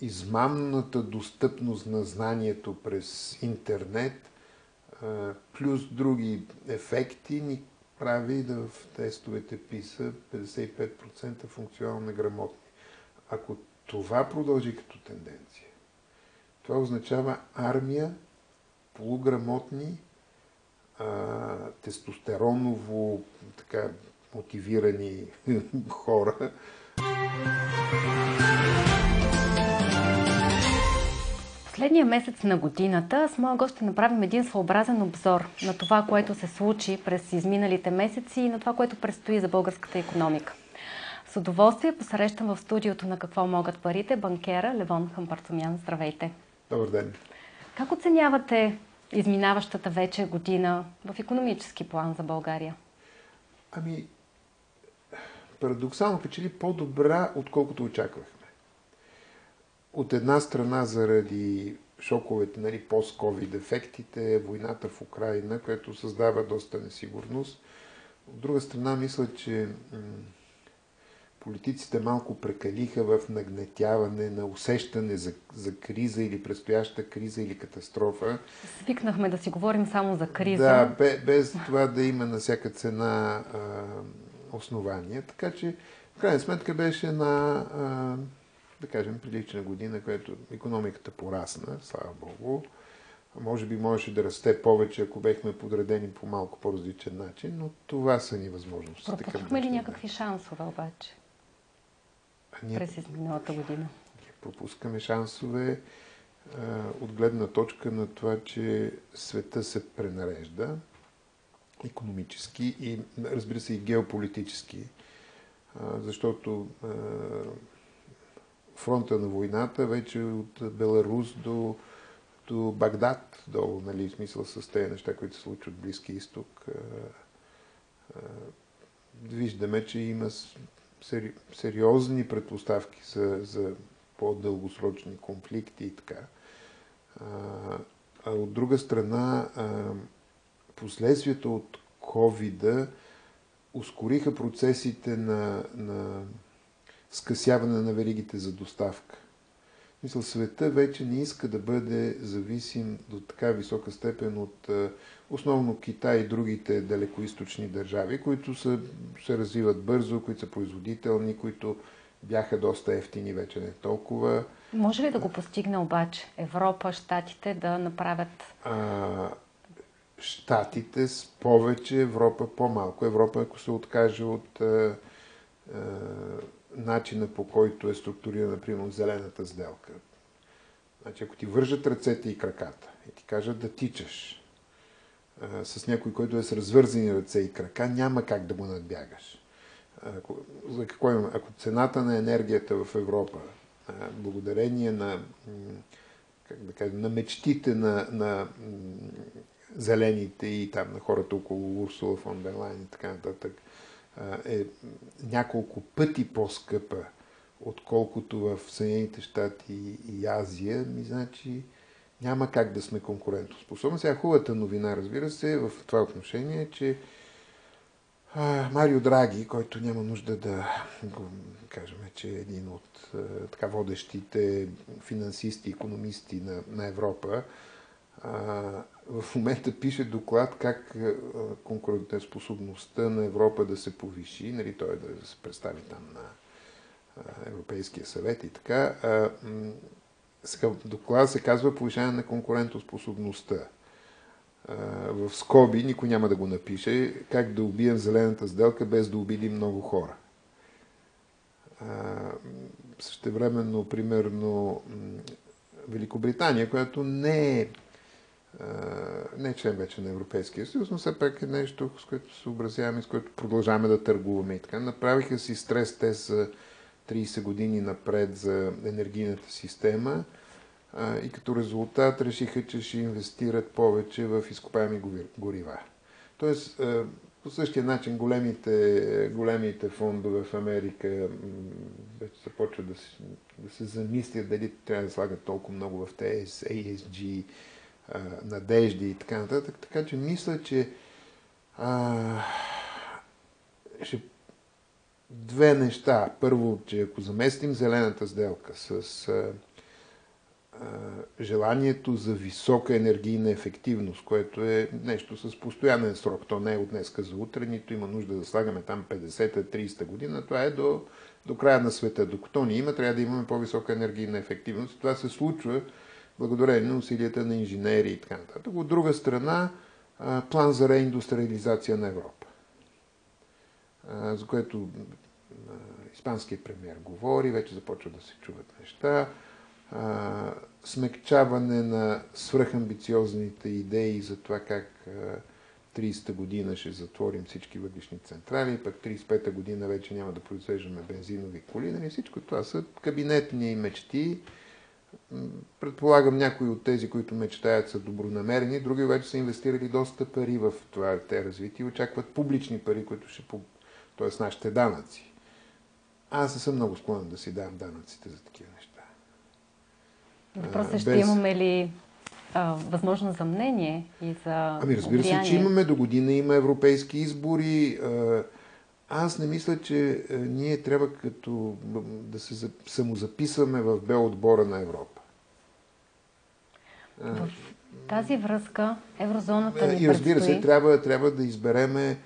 измамната достъпност на знанието през интернет, плюс други ефекти, ни прави да в тестовете ПИСа 55% функционално неграмотни. Ако това продължи като тенденция, това означава армия полуграмотни, а, тестостероново така мотивирани хора. Последния месец на годината с моя гост ще направим един своеобразен обзор на това, което се случи през изминалите месеци и на това, което предстои за българската економика. С удоволствие посрещам в студиото на Какво могат парите банкера Левон Хампарцумян. Здравейте! Добър ден! Как оценявате изминаващата вече година в економически план за България? Ами, парадоксално печели по-добра, отколкото очаквахме. От една страна заради шоковете, нали, пост-ковид ефектите, войната в Украина, което създава доста несигурност. От друга страна, мисля, че политиците малко прекалиха в нагнетяване на усещане за, за криза или предстояща криза или катастрофа. Свикнахме да си говорим само за криза. Да, без, без това да има на всяка цена а, основания. Така че, в крайна сметка, беше една, а, да кажем, прилична година, която економиката порасна, слава Богу. Може би можеше да расте повече, ако бехме подредени по малко по-различен начин, но това са ни възможности. Пропуснахме ли някакви шансове обаче? ние, през изминалата година? Пропускаме шансове а, от гледна точка на това, че света се пренарежда економически и разбира се и геополитически, а, защото фронта на войната вече от Беларус до, до Багдад, долу, нали, в смисъл с тези неща, които се случват в Близки изток, виждаме, че има сери, сериозни предпоставки за, за по-дългосрочни конфликти и така. А, от друга страна, последствията от covid ускориха процесите на, на скъсяване на веригите за доставка. Мисля, света вече не иска да бъде зависим до така висока степен от основно Китай и другите далекоисточни държави, които са, се развиват бързо, които са производителни, които бяха доста ефтини, вече не толкова. Може ли да го постигне обаче Европа, Штатите да направят... А, Штатите с повече, Европа по-малко. Европа, ако се откаже от а, а, начина по който е структурирана, например, зелената сделка. Значи, ако ти вържат ръцете и краката и ти кажат да тичаш а, с някой, който е с развързани ръце и крака, няма как да го надбягаш. Ако, за какво имам? Ако цената на енергията в Европа, а, благодарение на, как да кажа, на мечтите на, на зелените и там на хората около Урсула фон Дерлайн и така нататък, е няколко пъти по-скъпа, отколкото в Съединените щати и Азия, ми значи няма как да сме конкурентоспособни. Сега хубавата новина, разбира се, в това отношение е, че Марио Драги, който няма нужда да го кажем, че е един от така водещите финансисти, економисти на, на Европа, в момента пише доклад как конкурентоспособността на Европа да се повиши, нали, той да се представи там на Европейския съвет и така. Сега в доклада се казва повишаване на конкурентоспособността. В скоби никой няма да го напише как да убием зелената сделка без да обидим много хора. Същевременно, примерно, Великобритания, която не е не член вече на Европейския съюз, но все пак е нещо, с което се образяваме, с което продължаваме да търгуваме и така. Направиха си стрес тест за 30 години напред за енергийната система и като резултат решиха, че ще инвестират повече в изкопаеми горива. Тоест, по същия начин големите, големите фондове в Америка вече започват да да се замислят дали трябва да слагат толкова много в тези ASG, надежди и така нататък. Така че мисля, че а, ще две неща. Първо, че ако заместим зелената сделка с а, желанието за висока енергийна ефективност, което е нещо с постоянен срок. То не е от днеска за утре, нито има нужда да слагаме там 50-30 година. Това е до, до края на света. Докато ни има, трябва да имаме по-висока енергийна ефективност. Това се случва благодарение на усилията на инженери и така нататък. От друга страна, план за реиндустриализация на Европа, за което испанският премьер говори, вече започва да се чуват неща смекчаване на свръхамбициозните идеи за това как а, 30-та година ще затворим всички въглишни централи, пък 35-та година вече няма да произвеждаме бензинови коли. Нали? Всичко това са кабинетни мечти. Предполагам, някои от тези, които мечтаят, са добронамерени, други вече са инвестирали доста пари в това те развитие и очакват публични пари, които ще... т.е. нашите данъци. Аз не съм много склонен да си давам данъците за такива неща. Въпросът е, ще без... имаме ли а, възможност за мнение и за Ами разбира влияние. се, че имаме до година, има европейски избори. Аз не мисля, че ние трябва като да се самозаписваме в Б отбора на Европа. В тази връзка еврозоната ни И разбира се, трябва, трябва да избереме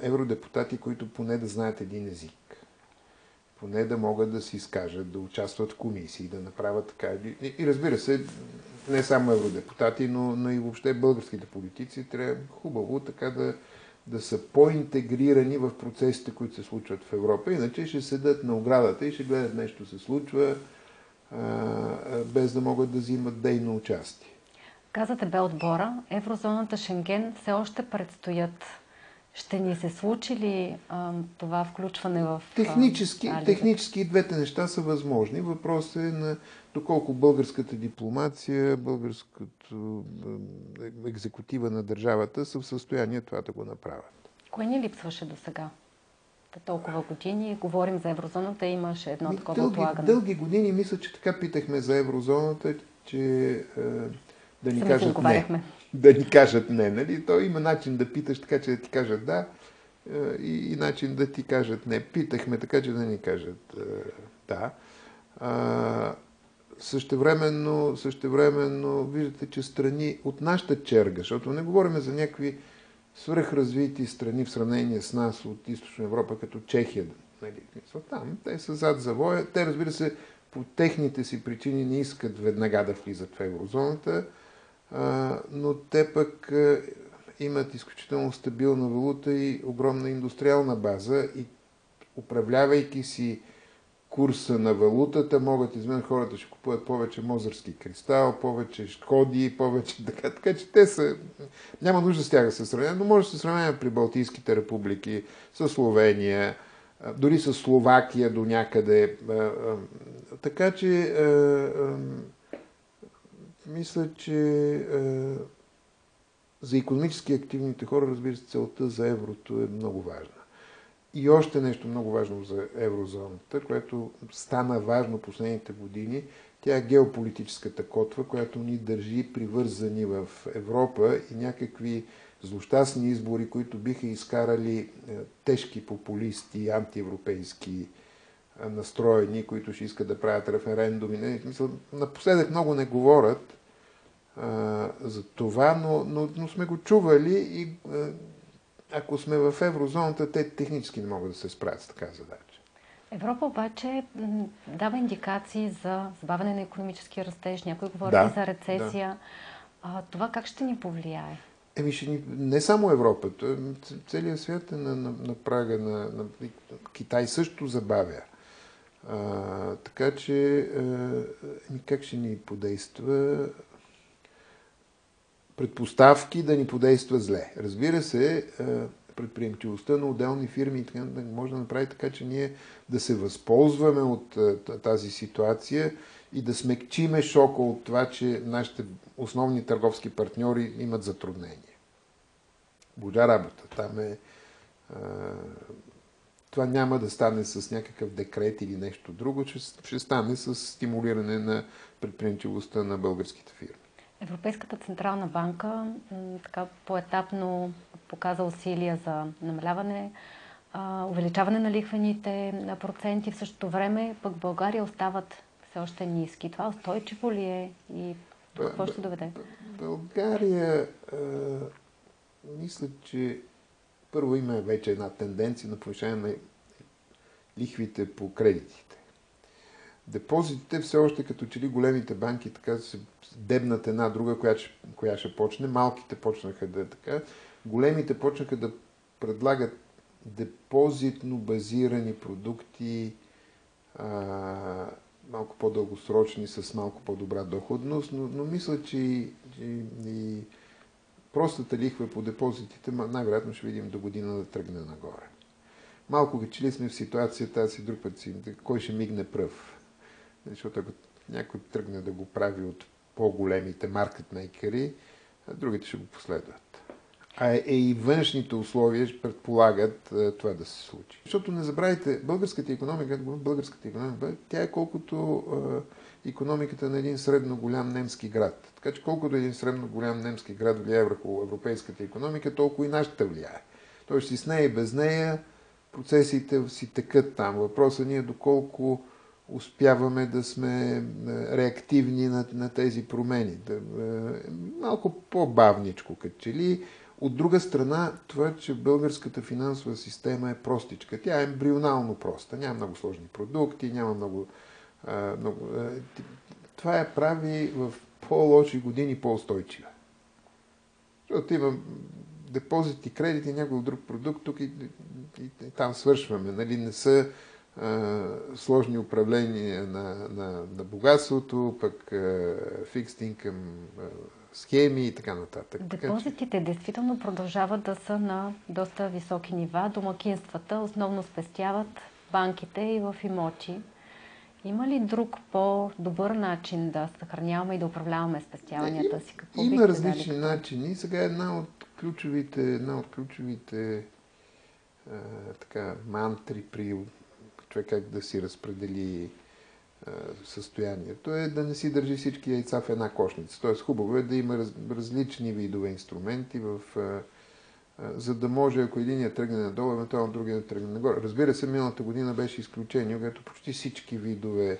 евродепутати, които поне да знаят един език поне да могат да си изкажат, да участват в комисии, да направят така. И, и разбира се, не само евродепутати, но, но и въобще българските политици трябва хубаво така да, да са по-интегрирани в процесите, които се случват в Европа. Иначе ще седат на оградата и ще гледат нещо се случва, без да могат да взимат дейно участие. Казате бе отбора, еврозоната Шенген все още предстоят ще ни се случи ли а, това включване в... Технически, а, технически двете неща са възможни. Въпросът е на доколко българската дипломация, българската екзекутива на държавата са в състояние това да го направят. Кое ни липсваше до сега? толкова години. Говорим за еврозоната, имаше едно Ми, такова дълги, отлагане. Дълги години мисля, че така питахме за еврозоната, че е, да ни Сами кажат не да ни кажат не. Нали? То има начин да питаш така, че да ти кажат да е, и, и начин да ти кажат не. Питахме така, че да ни кажат е, да. Същевременно, същевременно виждате, че страни от нашата черга, защото не говорим за някакви свръхразвити страни в сравнение с нас от Източна Европа, като Чехия. Нали? Там те са зад завоя. Те, разбира се, по техните си причини не искат веднага да влизат в еврозоната но те пък имат изключително стабилна валута и огромна индустриална база и управлявайки си курса на валутата, могат извън хората ще купуват повече мозърски кристал, повече шкоди, повече така. Така че те са... Няма нужда с тях да се сравнява, но може да се сравнява при Балтийските републики, с Словения, дори с Словакия до някъде. Така че мисля, че е, за економически активните хора, разбира се, целта за еврото е много важна. И още нещо много важно за еврозоната, което стана важно последните години, тя е геополитическата котва, която ни държи привързани в Европа и някакви злощастни избори, които биха изкарали е, тежки популисти, антиевропейски настроени, които ще искат да правят референдуми. Напоследък много не говорят, за това, но, но, но сме го чували и ако сме в еврозоната, те технически не могат да се справят с така задача. Европа обаче дава индикации за забавяне на економически растеж, някой говори да, за рецесия. Да. А, това как ще ни повлияе? Еми, ще ни, не само Европа, целият свят е на, на, на прага на, на Китай също забавя. А, така че, а, как ще ни подейства? Предпоставки да ни подейства зле. Разбира се, е, предприемчивостта на отделни фирми може да направи така, че ние да се възползваме от е, тази ситуация и да смекчиме шока от това, че нашите основни търговски партньори имат затруднение. Божа работа. Там е, е... Това няма да стане с някакъв декрет или нещо друго, ще, ще стане с стимулиране на предприемчивостта на българските фирми. Европейската централна банка така поетапно показа усилия за намаляване, увеличаване на лихвените проценти. В същото време пък България остават все още ниски. Това устойчиво ли е и до какво ще доведе? България, а, мисля, че първо има вече една тенденция на повишение на лихвите по кредитите. Депозитите все още като че ли големите банки така се дебнат една друга, коя ще, коя ще почне. Малките почнаха да е така. Големите почнаха да предлагат депозитно базирани продукти, а, малко по-дългосрочни, с малко по-добра доходност, но, но мисля, че и, и, и простата лихва по депозитите най-вероятно ще видим до година да тръгне нагоре. Малко че ли сме в ситуацията, аз и друг път си, кой ще мигне пръв. Защото ако някой тръгне да го прави от по-големите маркетмейкери, другите ще го последват а е и външните условия предполагат това да се случи. Защото не забравяйте, българската економика, българската економика, тя е колкото економиката на един средно голям немски град. Така че колкото един средно голям немски град влияе върху европейската економика, толкова и нашата влияе. Тоест си с нея и без нея процесите си текат там. Въпросът ни е доколко успяваме да сме реактивни на, на тези промени. Да, малко по-бавничко, като че ли от друга страна, това, че българската финансова система е простичка. Тя е ембрионално проста. Няма много сложни продукти, няма много... А, много това я прави в по-лоши години по-устойчива. Защото има депозити, кредити, някой друг продукт, тук и, и, и там свършваме. Нали? Не са сложни управления на, на, на богатството, пък фикст инкъм схеми и така нататък. Депозитите действително продължават да са на доста високи нива. Домакинствата основно спестяват банките и в имоти. Има ли друг по-добър начин да съхраняваме и да управляваме спестяванията си? Какво има различни дали? начини. Сега една от ключовите, една от ключовите а, така, мантри при човек как да си разпредели състоянието е да не си държи всички яйца в една кошница. Тоест хубаво е да има раз, различни видове инструменти, в, за да може, ако един я тръгне надолу, евентуално другия да тръгне нагоре. Разбира се, миналата година беше изключение, когато почти всички видове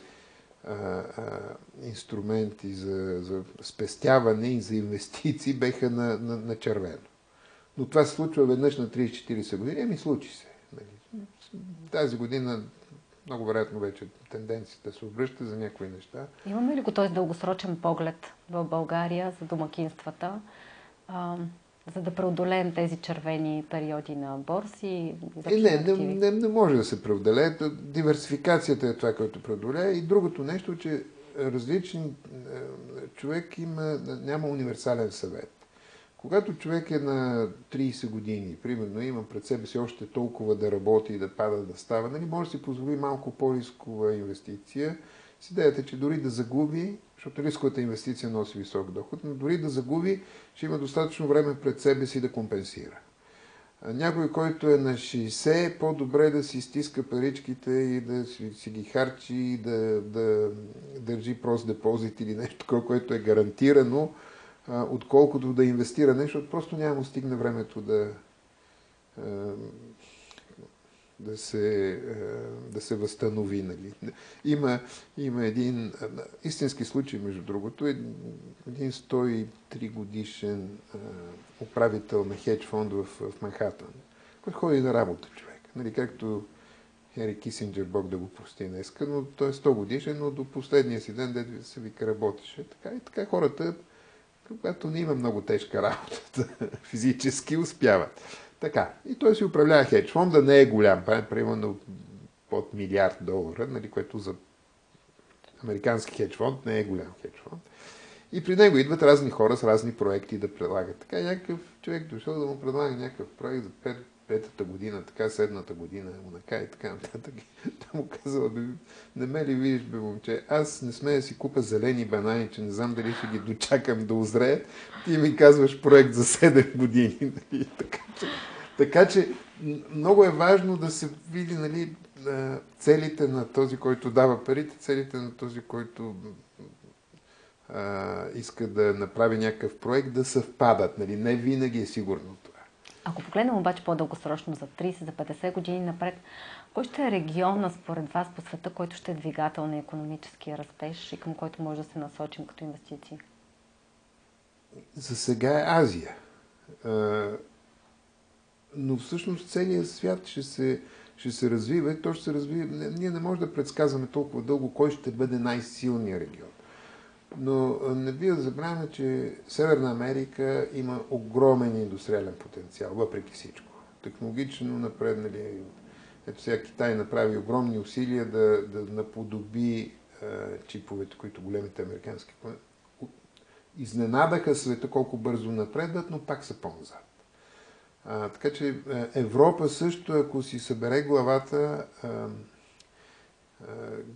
а, а, инструменти за, за спестяване и за инвестиции беха на, на, на червено. Но това се случва веднъж на 30-40 години, ами случи се. Нали. Тази година много вероятно вече тенденцията се обръща за някои неща. Имаме ли го този дългосрочен поглед в България за домакинствата, а, за да преодолеем тези червени периоди на борси? И не, не, не, не може да се преодолее. Диверсификацията е това, което преодолее. И другото нещо, че различни е, човек има, няма универсален съвет. Когато човек е на 30 години, примерно има пред себе си още толкова да работи и да пада, да става, нали, може да си позволи малко по-рискова инвестиция с идеята, че дори да загуби, защото рисковата инвестиция носи висок доход, но дори да загуби, ще има достатъчно време пред себе си да компенсира. Някой, който е на 60, по-добре да си стиска паричките и да си, си ги харчи да, да държи прост депозит или нещо такова, което е гарантирано, отколкото да инвестира нещо, просто няма му стигне времето да, да, се, да се възстанови. Нали. Има, има един истински случай, между другото, един 103 годишен управител на хедж фонд в, в Манхатън, който ходи на работа човек. Нали, както Хери Кисинджер, Бог да го прости днеска, но той е 100 годишен, но до последния си ден, дето се вика работеше. Така и така хората когато не има много тежка работа физически, успяват. Така. И той си управлява хедж фонда, не е голям, примерно под милиард долара, нали, което за американски хедж фонд не е голям хедж фонд. И при него идват разни хора с разни проекти да предлагат. Така някакъв човек дошъл да му предлага някакъв проект за 5 петата година, така седната година му нака и така нататък. Той му казал, не ме ли видиш, бе, момче, аз не сме да си купа зелени банани, че не знам дали ще ги дочакам да озреят. Ти ми казваш проект за 7 години. Нали? Така, че, така че много е важно да се види нали, целите на този, който дава парите, целите на този, който а, иска да направи някакъв проект, да съвпадат. Нали? Не винаги е сигурно това. Ако погледнем обаче по-дългосрочно, за 30, за 50 години напред, кой ще е региона според вас по света, който ще е двигател на економическия растеж и към който може да се насочим като инвестиции? За сега е Азия. Но всъщност целият свят ще се, ще се развива и то ще се развива. Ние не можем да предсказваме толкова дълго кой ще бъде най-силният регион. Но не бива да забравяме, че Северна Америка има огромен индустриален потенциал, въпреки всичко. Технологично напреднали. Ето сега Китай направи огромни усилия да, да наподоби е, чиповете, които големите американски изненадаха света колко бързо напредват, но пак са по-назад. А, така че Европа също, ако си събере главата, а, а,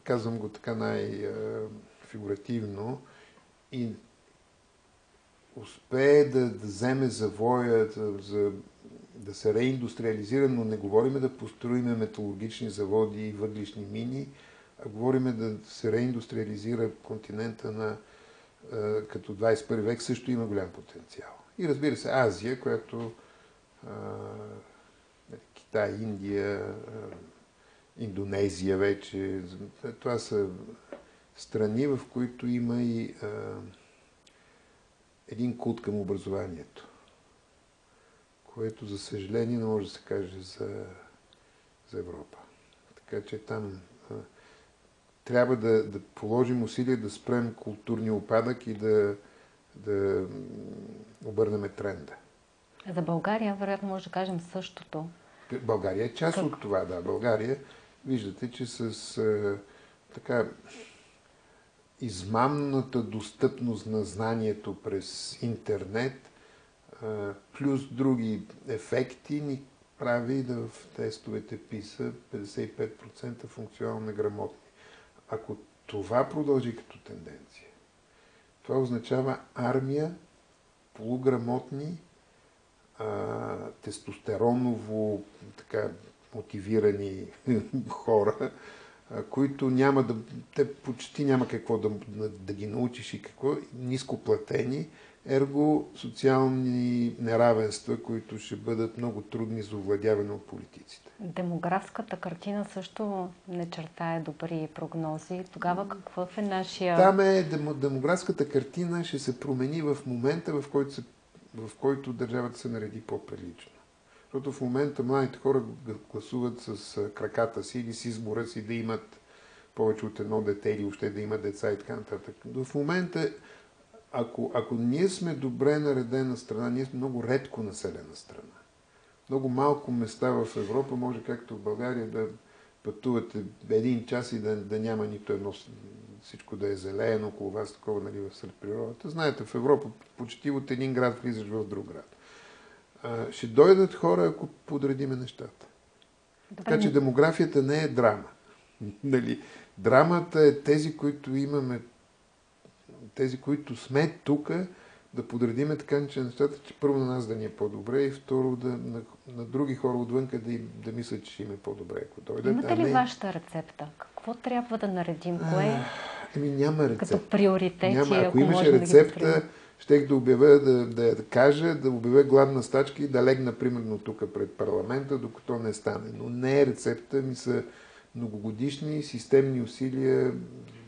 казвам го така най-фигуративно, и успее да, да вземе завоя, за, за, да се реиндустриализира, но не говориме да построиме металургични заводи и въглишни мини, а говориме да се реиндустриализира континента на като 21 век също има голям потенциал. И разбира се, Азия, която Китай, Индия, Индонезия вече, това са страни, в които има и а, един култ към образованието, което, за съжаление, не може да се каже за, за Европа. Така че там а, трябва да, да положим усилия да спрем културния опадък и да, да обърнем тренда. За България, вероятно, може да кажем същото. България е част как? от това, да. България, виждате, че с а, така измамната достъпност на знанието през интернет, плюс други ефекти, ни прави да в тестовете ПИСа 55% функционално неграмотни. Ако това продължи като тенденция, това означава армия полуграмотни, а, тестостероново така, мотивирани хора, които няма да, те почти няма какво да, да ги научиш и какво, ниско платени, ерго социални неравенства, които ще бъдат много трудни за овладяване от политиците. Демографската картина също не чертае добри прогнози. Тогава какъв е нашия... Там е, демографската картина ще се промени в момента, в който, се, в който държавата се нареди по-прилично. Защото в момента младите хора гласуват с краката си или с избора си да имат повече от едно дете или още да имат деца и така нататък. В момента, ако, ако ние сме добре наредена страна, ние сме много редко населена страна. Много малко места в Европа може, както в България, да пътувате един час и да, да няма нито едно, всичко да е зелено около вас, такова нали, сред природата. Знаете, в Европа почти от един град влизаш в друг град а, ще дойдат хора, ако подредиме нещата. Добре. Така че демографията не е драма. нали? Драмата е тези, които имаме, тези, които сме тук, да подредиме така, че нещата, че първо на нас да ни е по-добре и второ да, на, на други хора отвънка да, да мислят, че им е по-добре, ако дойдат. Имате ли не... вашата рецепта? Какво трябва да наредим? Кое? Еми няма рецепта. Като приоритети, няма. Ако, ако имаше рецепта, да щех да обявя, да, да, да кажа, да обявя гладна стачка и да легна примерно тук пред парламента, докато не стане. Но не е рецепта, ми са многогодишни системни усилия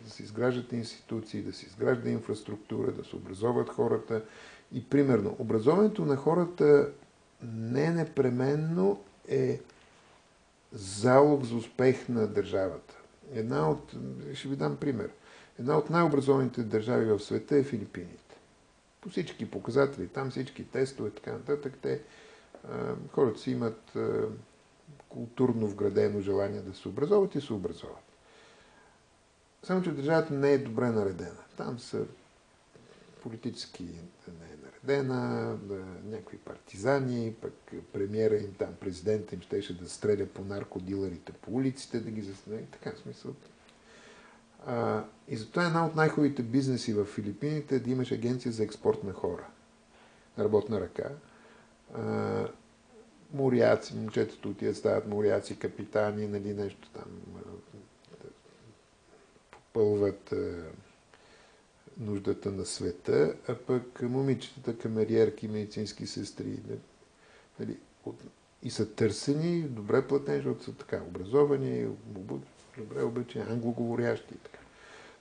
да се изграждат институции, да се изгражда инфраструктура, да се образоват хората. И примерно, образованието на хората не непременно е залог за успех на държавата. Една от, ще ви дам пример, една от най-образованите държави в света е Филипините по всички показатели, там всички тестове така нататък, те, хората си имат културно вградено желание да се образоват и се образоват. Само, че държавата не е добре наредена. Там са политически не е наредена, някакви партизани, пък премиера им там, президента им щеше да стреля по наркодилерите по улиците, да ги заснеме. Така, смисъл, а, и затова една от най-хубавите бизнеси в Филипините е да имаш агенция за експорт на хора, на работна ръка. А, моряци, момчетата отиват, стават моряци, капитани, нали, нещо там, попълват нуждата на света, а пък момичетата, камериерки, медицински сестри. Нали, и са търсени, добре платени, защото са така образовани, добре обичани, англоговорящи така.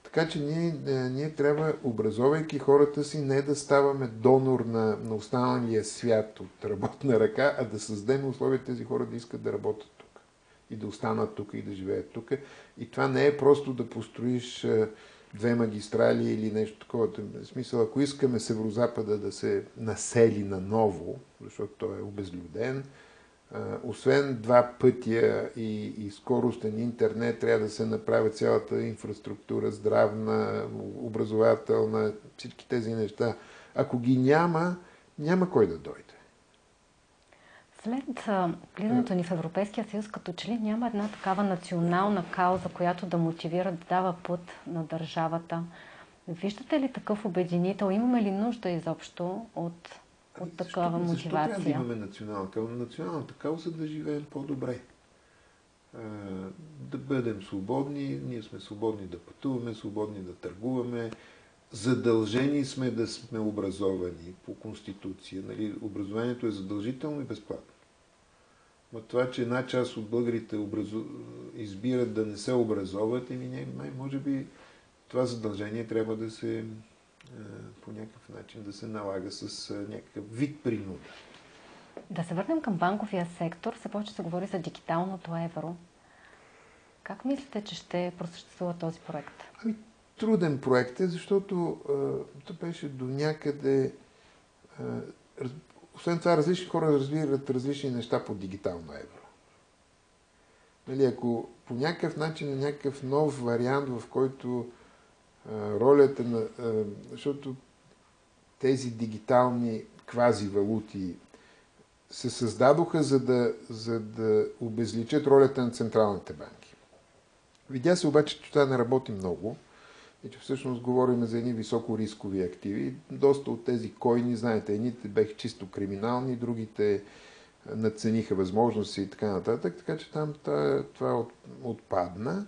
Така че ние, е, ние трябва, образовайки хората си, не да ставаме донор на, на останалия свят от работна ръка, а да създадем условия тези хора да искат да работят тук. И да останат тук и да живеят тук. И това не е просто да построиш е, две магистрали или нещо такова. В смисъл, ако искаме Северозапада да се насели наново, защото той е обезлюден, освен два пътя и, и скоростен интернет, трябва да се направи цялата инфраструктура, здравна, образователна, всички тези неща. Ако ги няма, няма кой да дойде. След влизането ни в Европейския съюз, като че ли няма една такава национална кауза, която да мотивира да дава път на държавата. Виждате ли такъв обединител? Имаме ли нужда изобщо от от такава защо, мотивация. Защо трябва да имаме национална кауза? Националната кауза да живеем по-добре. Да бъдем свободни, ние сме свободни да пътуваме, свободни да търгуваме, задължени сме да сме образовани по Конституция. Нали? Образованието е задължително и безплатно. Но това, че една част от българите образу... избират да не се образоват, еми не, може би това задължение трябва да се по някакъв начин да се налага с някакъв вид принуда. Да се върнем към банковия сектор. Се почва да се говори за дигиталното евро. Как мислите, че ще просъществува този проект? Ами, труден проект е, защото то беше до някъде... освен това, различни хора разбират различни неща по дигитално евро. Нали, ако по някакъв начин е някакъв нов вариант, в който ролята на... Защото тези дигитални квази-валути се създадоха, за да, за да обезличат ролята на централните банки. Видя се обаче, че това не работи много и че всъщност говорим за едни високо рискови активи. Доста от тези койни, знаете, едните беха чисто криминални, другите надцениха възможности и така нататък, така че там това отпадна.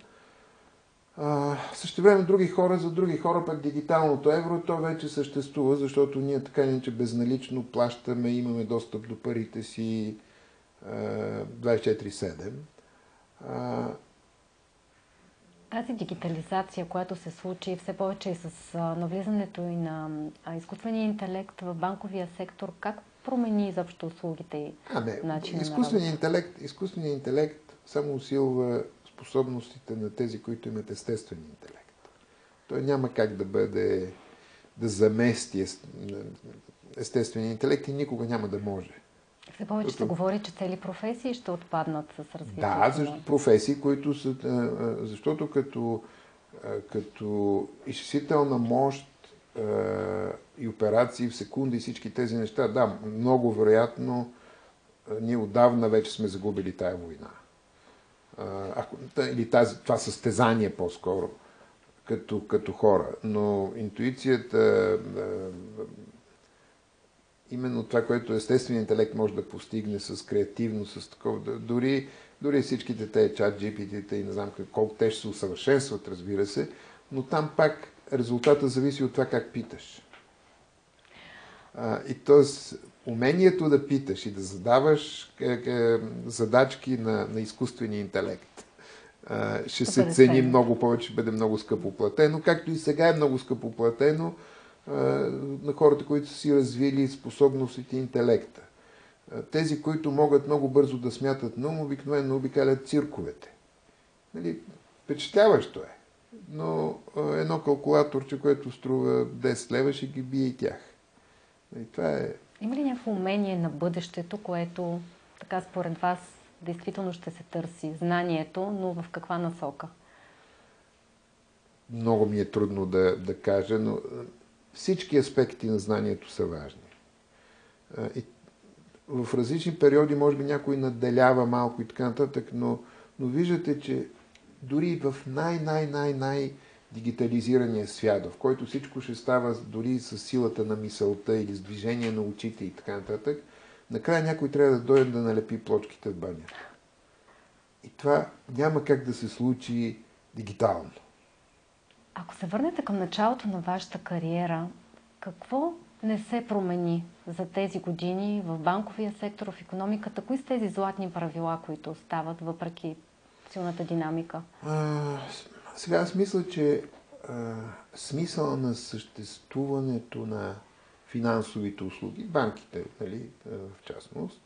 Също време други хора, за други хора пък дигиталното евро, то вече съществува, защото ние така иначе безналично плащаме, имаме достъп до парите си 24-7. Тази дигитализация, която се случи все повече и с навлизането и на изкуствения интелект в банковия сектор, как промени изобщо услугите и а, не, изкуственият интелект, изкуственият интелект само усилва способностите на тези, които имат естествен интелект. Той няма как да бъде, да замести естествения интелект и никога няма да може. Все повече се говори, че цели професии ще отпаднат с развитието. Да, защо, професии, които са... Защото като, като изчислителна мощ и операции в секунди и всички тези неща, да, много вероятно ние отдавна вече сме загубили тая война ако, или тази, това състезание по-скоро, като, като хора. Но интуицията, именно това, което естественият интелект може да постигне с креативност, с такова, дори, дори всичките те чат GPT и не знам колко те ще се усъвършенстват, разбира се, но там пак резултата зависи от това как питаш. А, и т.е умението да питаш и да задаваш е, е, задачки на, на изкуствения интелект ще се цени много повече, ще бъде много скъпо платено, както и сега е много скъпо платено на хората, които са си развили способностите и интелекта. Тези, които могат много бързо да смятат на ум, обикновено обикалят цирковете. Нали, впечатляващо е. Но едно калкулаторче, което струва 10 лева, ще ги бие и тях. И нали, това е има ли някакво умение на бъдещето, което така според вас действително ще се търси? Знанието, но в каква насока? Много ми е трудно да, да кажа, но всички аспекти на знанието са важни. И в различни периоди, може би някой наделява малко и така нататък, но, но виждате, че дори в най-най-най-най дигитализирания свят, в който всичко ще става дори с силата на мисълта или с движение на очите и така нататък, накрая някой трябва да дойде да налепи плочките в банята. И това няма как да се случи дигитално. Ако се върнете към началото на вашата кариера, какво не се промени за тези години в банковия сектор, в економиката? Кои са тези златни правила, които остават въпреки силната динамика? А, сега аз мисля, че а, смисъл на съществуването на финансовите услуги, банките, нали, в частност,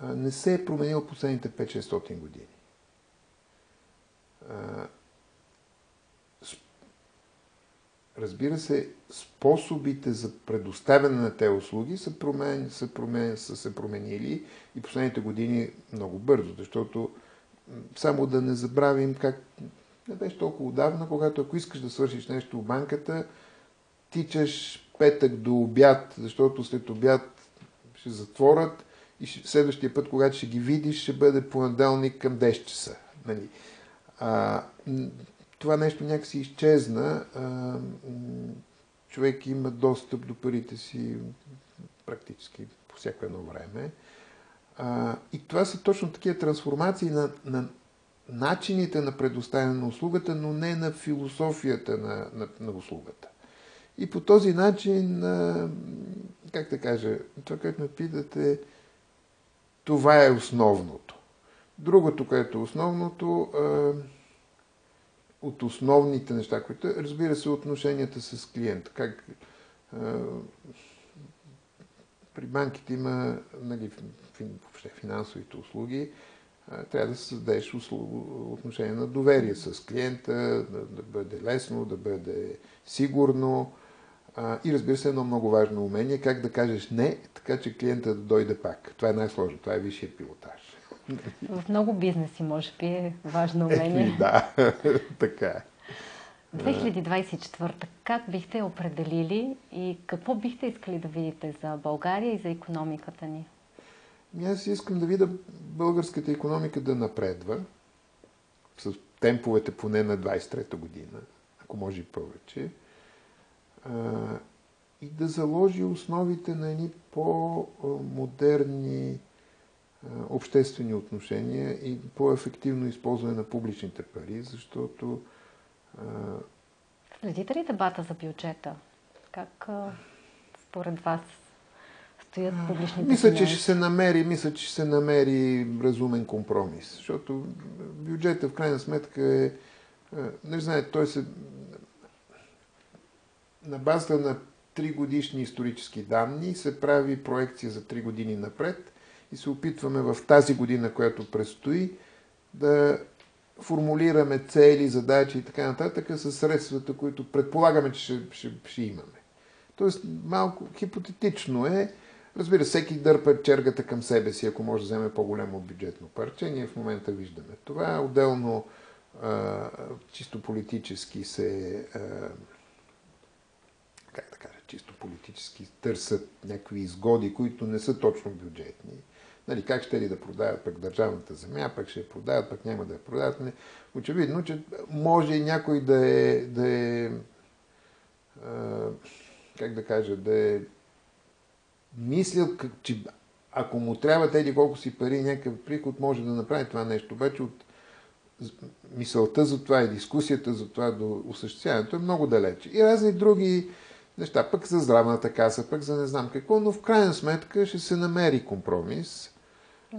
а, не се е променил последните 5-600 години. А, разбира се, способите за предоставяне на тези услуги са, промен, са, промен, са се променили и последните години много бързо, защото само да не забравим как не беше толкова отдавна, когато ако искаш да свършиш нещо в банката, тичаш петък до обяд, защото след обяд ще затворят и следващия път, когато ще ги видиш, ще бъде понеделник към 10 часа. Нали? А, това нещо някакси изчезна. А, човек има достъп до парите си практически по всяко едно време. А, и това са точно такива трансформации на, на начините на предоставяне на услугата, но не на философията на, на, на услугата. И по този начин, как да кажа, това, което ме питате, това е основното. Другото, което е основното, а, от основните неща, които разбира се, отношенията с клиента. Как а, при банките има нали, въобще финансовите услуги, трябва да създадеш отношение на доверие с клиента, да, да бъде лесно, да бъде сигурно. И разбира се, едно много важно умение, как да кажеш не, така че клиента да дойде пак. Това е най-сложно, това е висшия пилотаж. В много бизнеси, може би, е важно умение. Е, да, така е. 2024 как бихте определили и какво бихте искали да видите за България и за економиката ни? Ами аз искам да видя българската економика да напредва с темповете поне на 23-та година, ако може и повече, и да заложи основите на едни по-модерни обществени отношения и по-ефективно използване на публичните пари, защото. Следите ли дебата за бюджета? Как според вас стоят публичните Мисля, че ще се намери, мисля, че ще се намери разумен компромис, защото бюджета в крайна сметка е, не знае, той се на базата на три годишни исторически данни се прави проекция за три години напред и се опитваме в тази година, която предстои, да формулираме цели, задачи и така нататък с средствата, които предполагаме, че ще, ще, ще имаме. Тоест, малко хипотетично е, разбира, всеки дърпа чергата към себе си, ако може да вземе по-голямо бюджетно парче. Ние в момента виждаме това. Отделно, чисто политически се как да кажа, чисто политически търсят някакви изгоди, които не са точно бюджетни. Нали, как ще ли да продават пък държавната земя, пък ще я продават, пък няма да я продават. Не. Очевидно, че може и някой да е, да е как да кажа, да е мислил, че ако му трябва тези колко си пари някакъв приход, може да направи това нещо. Обаче от мисълта за това и дискусията за това до осъществяването е много далече. И разни други неща, пък за здравната каса, пък за не знам какво, но в крайна сметка ще се намери компромис.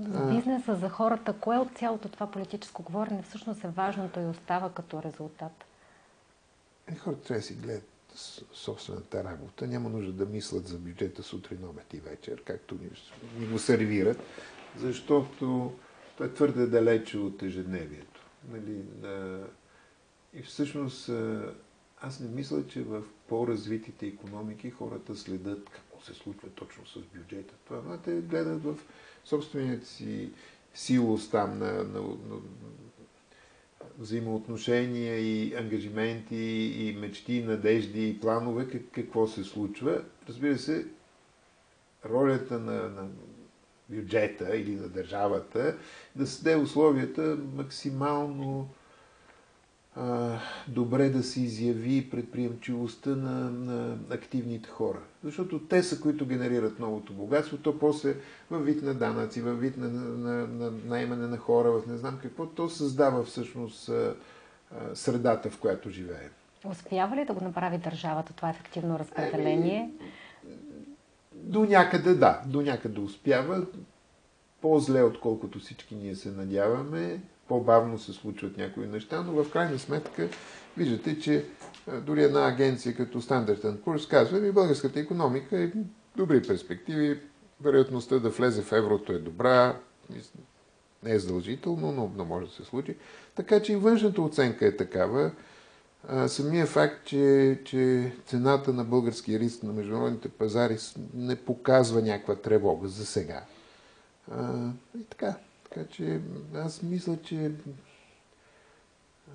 За бизнеса, за хората, кое от цялото това политическо говорене всъщност е важното и остава като резултат? Е, хората трябва да си гледат собствената работа. Няма нужда да мислят за бюджета сутрин, обед и вечер, както ни, ни го сервират, защото той е твърде далече от ежедневието. Нали. И всъщност аз не мисля, че в по-развитите економики хората следят какво се случва точно с бюджета. Това, те гледат в собственият си силост там на, на, на взаимоотношения и ангажименти и мечти, надежди и планове, как, какво се случва. Разбира се, ролята на, на бюджета или на държавата да създаде условията максимално добре да се изяви предприемчивостта на, на активните хора. Защото те са, които генерират новото богатство, то после във вид на данъци, във вид на, на, на наймане на хора, в не знам какво, то създава всъщност средата, в която живеем. Успява ли да го направи държавата това ефективно разпределение? До някъде да, до някъде успява. По-зле, отколкото всички ние се надяваме. По-бавно се случват някои неща, но в крайна сметка виждате, че дори една агенция като Standard Poor's казва, ми българската економика е добри перспективи, вероятността да влезе в еврото е добра, не е задължително, но, но може да се случи. Така че и външната оценка е такава. А, самия факт, че, че цената на българския риск на международните пазари не показва някаква тревога за сега. А, и така. Така че аз мисля, че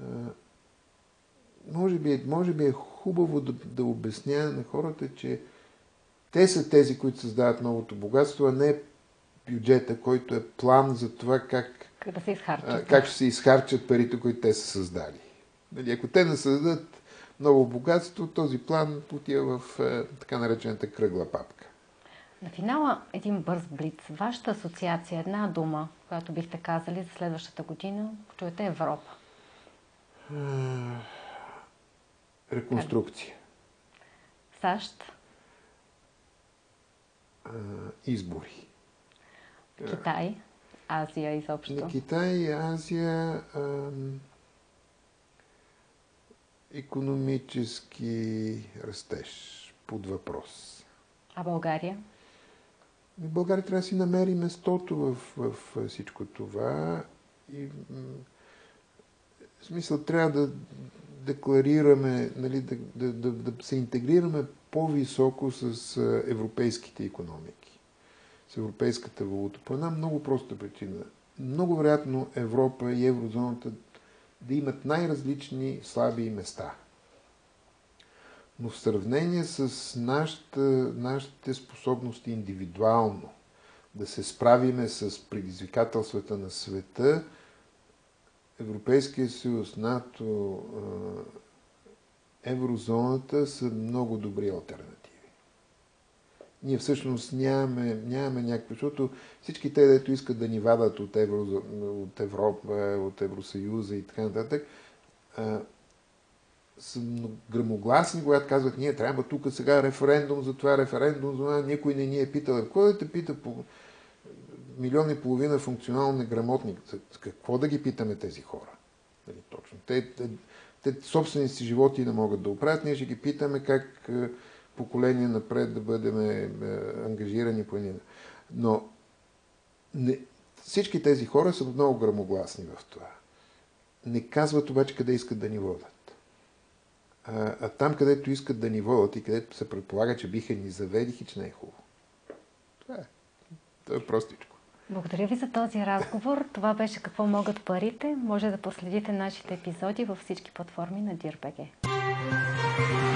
а, може, би, може би е хубаво да, да обясня на хората, че те са тези, които създават новото богатство, а не бюджета, който е план за това как, как, да се изхарчат. как ще се изхарчат парите, които те са създали. Нали, ако те не създадат ново богатство, този план отива в е, така наречената кръгла папка. На финала един бърз блиц. Вашата асоциация, една дума, която бихте казали за следващата година, чуете Европа. Реконструкция. САЩ. Избори. Китай. Азия изобщо. На Китай, Азия, економически растеж под въпрос. А България? България трябва да си намери местото в, в, всичко това и в смисъл трябва да декларираме, нали, да, да, да, да се интегрираме по-високо с европейските економики, с европейската валута. По една много проста причина. Много вероятно Европа и еврозоната да имат най-различни слаби места. Но в сравнение с нашата, нашите способности индивидуално да се справиме с предизвикателствата на света, Европейския съюз, НАТО, еврозоната са много добри альтернативи. Ние всъщност нямаме, нямаме някакво, защото всички те, дето искат да ни вадат от, Евро, от Европа, от Евросъюза и така нататък, са грамогласни, когато казват, ние трябва тук сега референдум за това, референдум за това, никой не ни е питал. Кой да те пита по милион и половина функционално неграмотни? Какво да ги питаме тези хора? Нали, точно. Те, те, те собствени си животи не могат да оправят, ние ще ги питаме как поколение напред да бъдем е, ангажирани по един. Но не, всички тези хора са много грамогласни в това. Не казват обаче къде искат да ни водят. А, а там, където искат да ни водят и където се предполага, че биха ни заведих и че не е хубаво. Това е. Това е простичко. Благодаря ви за този разговор. Това беше Какво могат парите. Може да последите нашите епизоди във всички платформи на DIRBG.